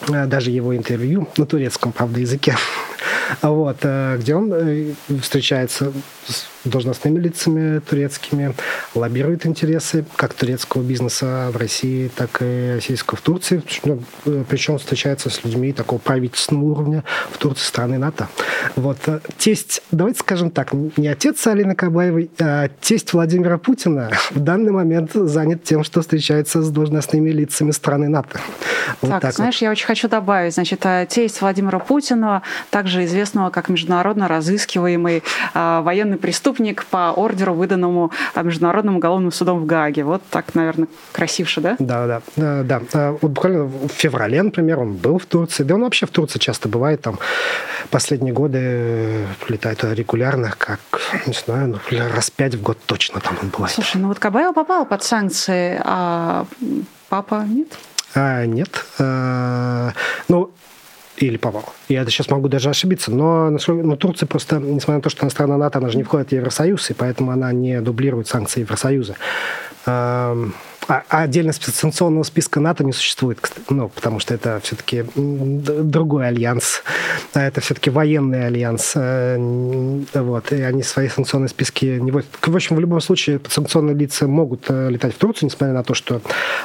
даже его интервью на турецком, правда, языке, вот, где он э, встречается с должностными лицами турецкими, лоббирует интересы как турецкого бизнеса в России, так и российского в Турции. Причем встречается с людьми такого правительственного уровня в Турции, страны НАТО. Вот. Тесть, давайте скажем так, не отец Алины Кабаевой, а тесть Владимира Путина в данный момент занят тем, что встречается с должностными лицами страны НАТО. Вот так, так знаешь, вот. я очень хочу добавить, значит, а, тесть Владимира Путина, также известного как международно разыскиваемый э, военный преступник, преступник по ордеру, выданному Международным уголовным судом в Гааге. Вот так, наверное, красивше, да? Да, да, да. да. Вот буквально в феврале, например, он был в Турции. Да он вообще в Турции часто бывает. Там последние годы летает регулярно, как, не знаю, ну, раз пять в год точно там он бывает. Слушай, ну вот Кабаева попал под санкции, а папа нет? А, нет. А, ну, или попал. Я сейчас могу даже ошибиться, но ну, Турция просто, несмотря на то, что она страна НАТО, она же не входит в Евросоюз, и поэтому она не дублирует санкции Евросоюза. А, а отдельно санкционного списка НАТО не существует, ну, потому что это все-таки другой альянс. А это все-таки военный альянс. Э, вот, и они свои санкционные списки не вводят. В общем, в любом случае, санкционные лица могут э, летать в Турцию, несмотря на то, что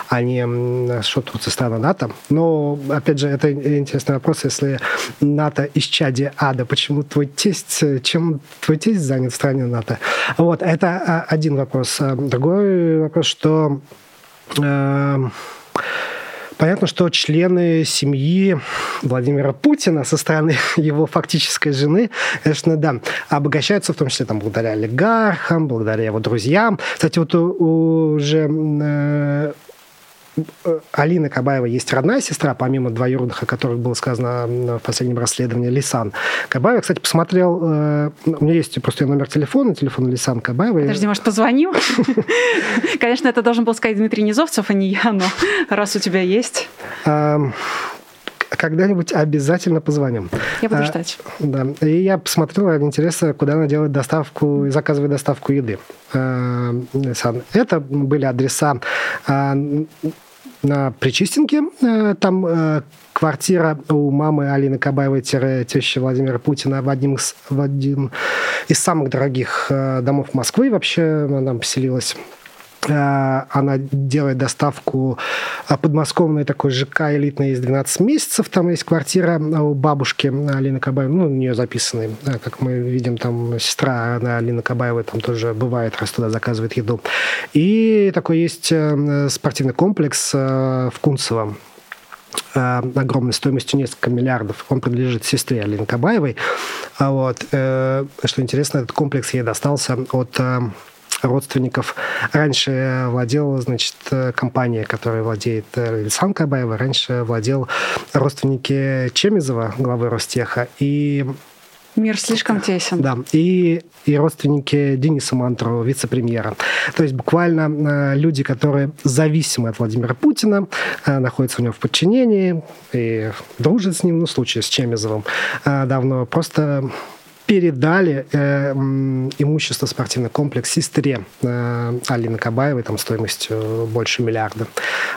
они, что Турция страна НАТО. Но, опять же, это интересный вопрос, если НАТО исчадие ада, почему твой тесть, э, чем твой тесть занят в стране НАТО? Вот, это а, один вопрос. Другой вопрос, что понятно, что члены семьи Владимира Путина со стороны его фактической жены, конечно, да, обогащаются в том числе там, благодаря олигархам, благодаря его друзьям. Кстати, вот уже Алины Кабаева есть родная сестра, помимо двоюродных, о которых было сказано в последнем расследовании, Лисан Кабаева. Кстати, посмотрел, э, у меня есть просто ее номер телефона, телефон Лисан Кабаева. Подожди, может, позвоним? Конечно, это должен был сказать Дмитрий Низовцев, а не я, но раз у тебя есть когда-нибудь обязательно позвоним. Я буду а, ждать. Да. И я посмотрел ради интереса, куда она делает доставку, заказывает доставку еды. А, это были адреса а, на Причистенке. Э, там э, квартира у мамы Алины Кабаевой, тещи Владимира Путина в, одним из, в один из самых дорогих э, домов Москвы. Вообще она там поселилась она делает доставку подмосковной такой ЖК элитной из 12 месяцев. Там есть квартира у бабушки Алины Кабаевой, ну, у нее записаны, как мы видим, там сестра Алины Кабаевой там тоже бывает, раз туда заказывает еду. И такой есть э, спортивный комплекс э, в Кунцево, э, огромной стоимостью несколько миллиардов. Он принадлежит сестре Алины Кабаевой. А вот, что интересно, этот комплекс ей достался от родственников. Раньше владела, значит, компания, которая владеет Лисан Кабаева, раньше владел родственники Чемизова, главы Ростеха, и Мир слишком тесен. Да, и, и родственники Дениса Мантурова, вице-премьера. То есть буквально э, люди, которые зависимы от Владимира Путина, э, находятся у него в подчинении и дружат с ним, ну, в случае с Чемизовым э, давно, просто передали э, имущество спортивный комплекс сестре э, Алины Кабаевой, там стоимостью больше миллиарда.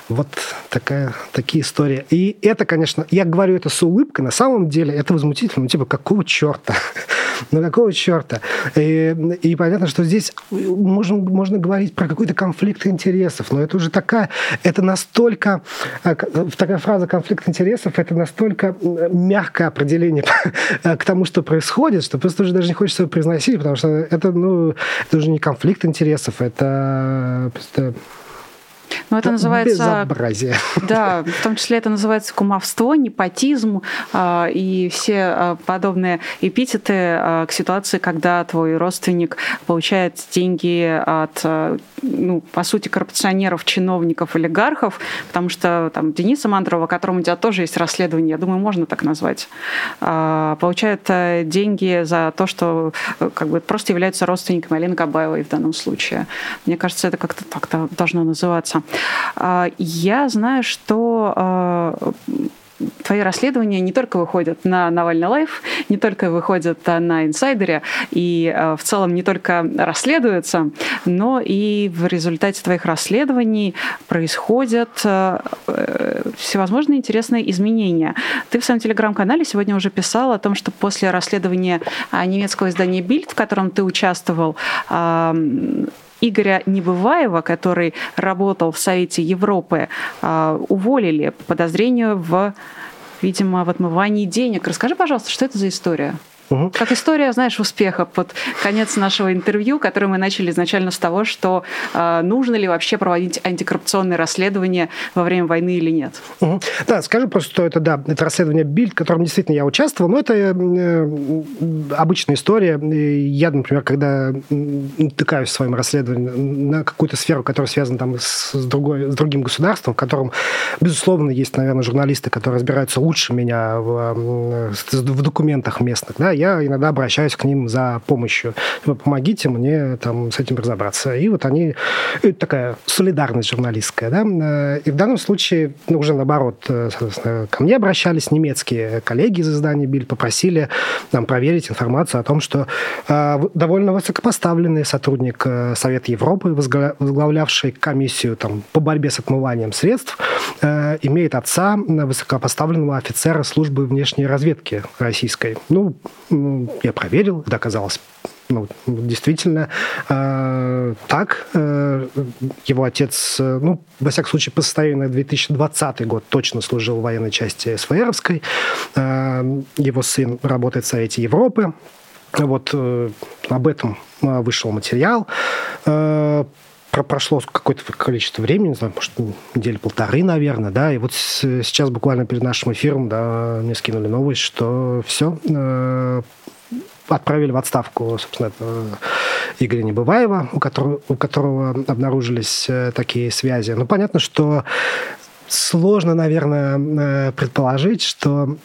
Вот такая, такие истории. И это, конечно, я говорю это с улыбкой, на самом деле это возмутительно. Ну, типа, какого черта? ну, какого черта? И, и понятно, что здесь можно, можно говорить про какой-то конфликт интересов, но это уже такая, это настолько, э, такая фраза конфликт интересов, это настолько мягкое определение к тому, что происходит, что просто уже даже не хочется произносить, потому что это, ну, это уже не конфликт интересов, это просто ну, это называется... Безобразие. Да, в том числе это называется кумовство, непотизм э, и все э, подобные эпитеты э, к ситуации, когда твой родственник получает деньги от, ну, по сути, коррупционеров, чиновников, олигархов, потому что там Дениса Мантурова, которому у тебя тоже есть расследование, я думаю, можно так назвать, получает э, деньги за то, что э, как бы просто являются родственниками Алины Кабаевой в данном случае. Мне кажется, это как-то так должно называться. А, я знаю, что а, твои расследования не только выходят на Навальный Live, не только выходят а, на инсайдере и в целом не только расследуются, но и в результате твоих расследований происходят э, всевозможные интересные изменения. Ты в своем телеграм-канале сегодня уже писал о том, что после расследования немецкого издания Бильд, в котором ты участвовал, Игоря Небываева, который работал в Совете Европы, а, уволили по подозрению в видимо, в отмывании денег. Расскажи, пожалуйста, что это за история? Угу. Как история, знаешь, успеха под конец нашего интервью, который мы начали изначально с того, что э, нужно ли вообще проводить антикоррупционные расследования во время войны или нет. Угу. Да, скажу просто, что это, да, это расследование Бильд, в котором действительно я участвовал, но это э, обычная история. Я, например, когда натыкаюсь в своем расследовании на какую-то сферу, которая связана там с, с, другой, с другим государством, в котором, безусловно, есть, наверное, журналисты, которые разбираются лучше меня в, в документах местных, да, я иногда обращаюсь к ним за помощью. Вы помогите мне там, с этим разобраться. И вот они... Это такая солидарность журналистская. Да? И в данном случае ну, уже наоборот, соответственно, ко мне обращались немецкие коллеги из издания «Биль», попросили нам проверить информацию о том, что э, довольно высокопоставленный сотрудник э, Совета Европы, возглавлявший комиссию там, по борьбе с отмыванием средств, э, имеет отца высокопоставленного офицера службы внешней разведки российской. Ну, я проверил, это оказалось ну, действительно э, так. Э, его отец, э, ну, во всяком случае, по состоянию на 2020 год точно служил в военной части СВРовской. Э, его сын работает в Совете Европы. Вот э, об этом э, вышел материал. Э, прошло какое-то количество времени, не знаю, может, недели полторы, наверное, да, и вот сейчас буквально перед нашим эфиром, да, мне скинули новость, что все, э, отправили в отставку, собственно, Игоря Небываева, у которого, у которого обнаружились э, такие связи. Ну, понятно, что сложно, наверное, э, предположить, что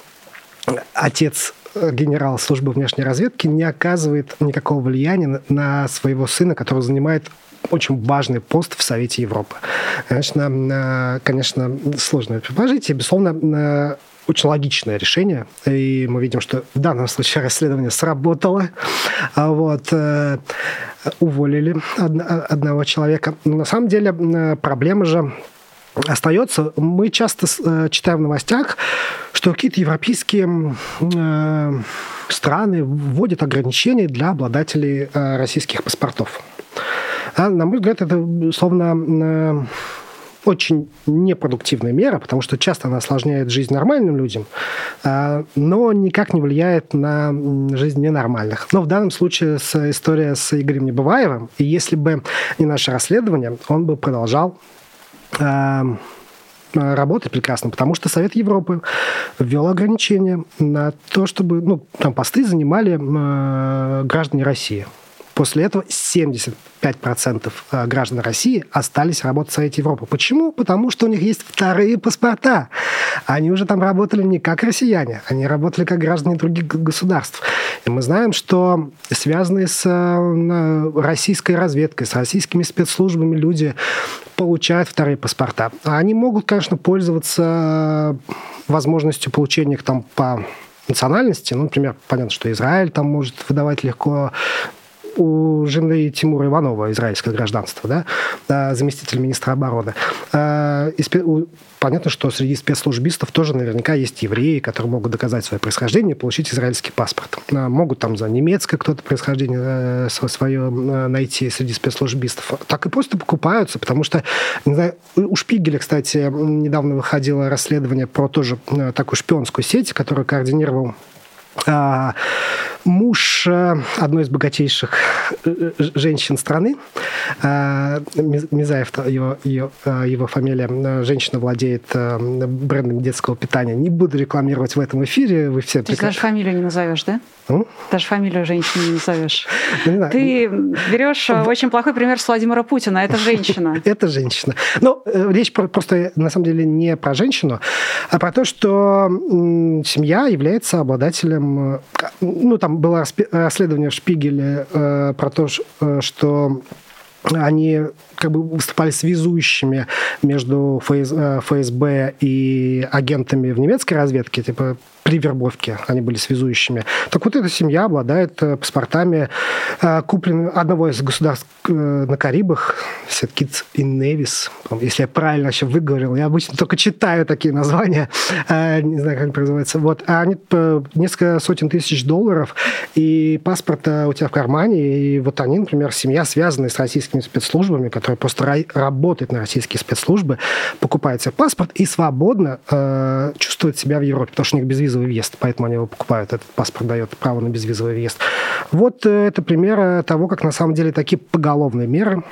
отец генерал службы внешней разведки не оказывает никакого влияния на своего сына, который занимает очень важный пост в Совете Европы. Конечно, э, конечно сложно предположить. И, безусловно, э, очень логичное решение. И мы видим, что в данном случае расследование сработало. А вот, э, уволили одного человека. Но на самом деле проблема же остается. Мы часто читаем в новостях, что какие-то европейские страны вводят ограничения для обладателей российских паспортов. А, на мой взгляд, это, словно э, очень непродуктивная мера, потому что часто она осложняет жизнь нормальным людям, а, но никак не влияет на жизнь ненормальных. Но в данном случае с, история с Игорем Небываевым, и если бы не наше расследование, он бы продолжал а, работать прекрасно, потому что Совет Европы ввел ограничения на то, чтобы ну, там посты занимали э, граждане России. После этого 75% э, граждан России остались работать в Совете Европы. Почему? Потому что у них есть вторые паспорта. Они уже там работали не как россияне, они работали как граждане других государств. И мы знаем, что связанные с э, российской разведкой, с российскими спецслужбами люди получают вторые паспорта. Они могут, конечно, пользоваться э, возможностью получения их там по национальности. Ну, например, понятно, что Израиль там может выдавать легко у жены Тимура Иванова израильское гражданство, да, заместитель министра обороны. А, понятно, что среди спецслужбистов тоже наверняка есть евреи, которые могут доказать свое происхождение и получить израильский паспорт. А, могут там за немецкое кто-то происхождение э, свое э, найти среди спецслужбистов. Так и просто покупаются, потому что не знаю, у Шпигеля, кстати, недавно выходило расследование про тоже э, такую шпионскую сеть, которую координировал муж э, одной из богатейших э, э, женщин страны, Мизаев, его, его, его фамилия, женщина владеет брендом детского питания. Не буду рекламировать в этом эфире. Вы все Ты приказ... даже фамилию не назовешь, да? Даже фамилию женщины не назовешь. Ну, Ты берешь очень плохой пример с Владимира Путина. Это женщина. Это женщина. Но речь просто на самом деле не про женщину, а про то, что семья является обладателем, ну там было расследование в Шпигеле э, про то, э, что они как бы выступали связующими между ФСБ э, и агентами в немецкой разведке, типа при вербовке они были связующими. Так вот эта семья обладает э, паспортами э, купленными одного из государств на Карибах, Сеткиц и Невис, если я правильно вообще выговорил. Я обычно только читаю такие названия, не знаю, как это называется. Вот. А они несколько сотен тысяч долларов, и паспорт у тебя в кармане, и вот они, например, семья, связанная с российскими спецслужбами, который просто работает на российские спецслужбы, покупает себе паспорт и свободно э, чувствует себя в Европе, потому что у них безвизовый безвизовый въезд, поэтому они его покупают. Этот паспорт дает право на безвизовый въезд. Вот э, это пример того, как на самом деле такие поголовные меры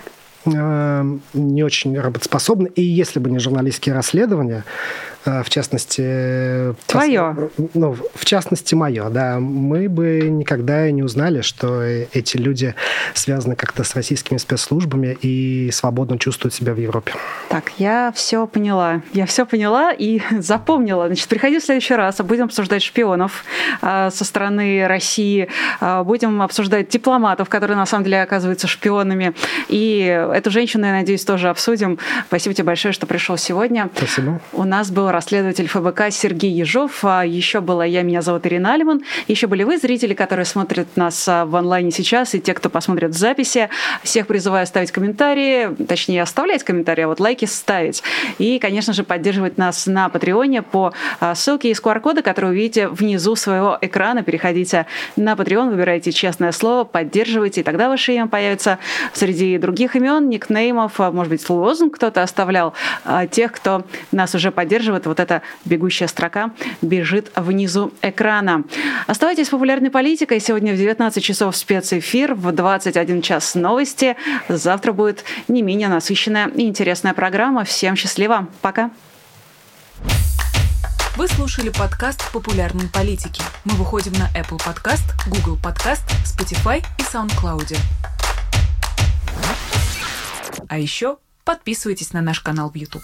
э, не очень работоспособны. И если бы не журналистские расследования, э, в частности... Твое. Ну, в частности, мое, да. Мы бы никогда не узнали, что эти люди связаны как-то с российскими спецслужбами и свободно чувствуют себя в Европе. Так, я все поняла. Я все поняла и запомнила. Значит, приходи в следующий раз, а будем обсуждать шпионов э, со стороны России, э, будем обсуждать дипломатов, которые на самом деле оказываются шпионами. И эту женщину, я надеюсь, тоже обсудим. Спасибо тебе большое, что пришел сегодня. Спасибо. У нас был расследователь ФБК Сергей Ежов. А еще была я, меня зовут Ирина Алиман. Еще были вы, зрители, которые смотрят нас а, в онлайне сейчас, и те, кто посмотрит в записи. Всех призываю ставить комментарии, точнее, оставлять комментарии, а вот лайки ставить. И, конечно же, поддерживать нас на Патреоне по а, ссылке из QR-кода, который увидите внизу своего экрана. Переходите на Patreon, выбирайте честное слово, поддерживайте, и тогда ваше имя появится среди других имен, никнеймов, может быть, лозунг кто-то оставлял. Тех, кто нас уже поддерживает, вот эта бегущая строка бежит внизу экрана. Оставайтесь с популярной политикой. Сегодня в 19 часов спецэфир, в 21 час новости. Завтра будет не менее насыщенная и интересная программа. Всем счастливо. Пока. Вы слушали подкаст «Популярной политики». Мы выходим на Apple Podcast, Google Podcast, Spotify и SoundCloud. А еще подписывайтесь на наш канал в YouTube.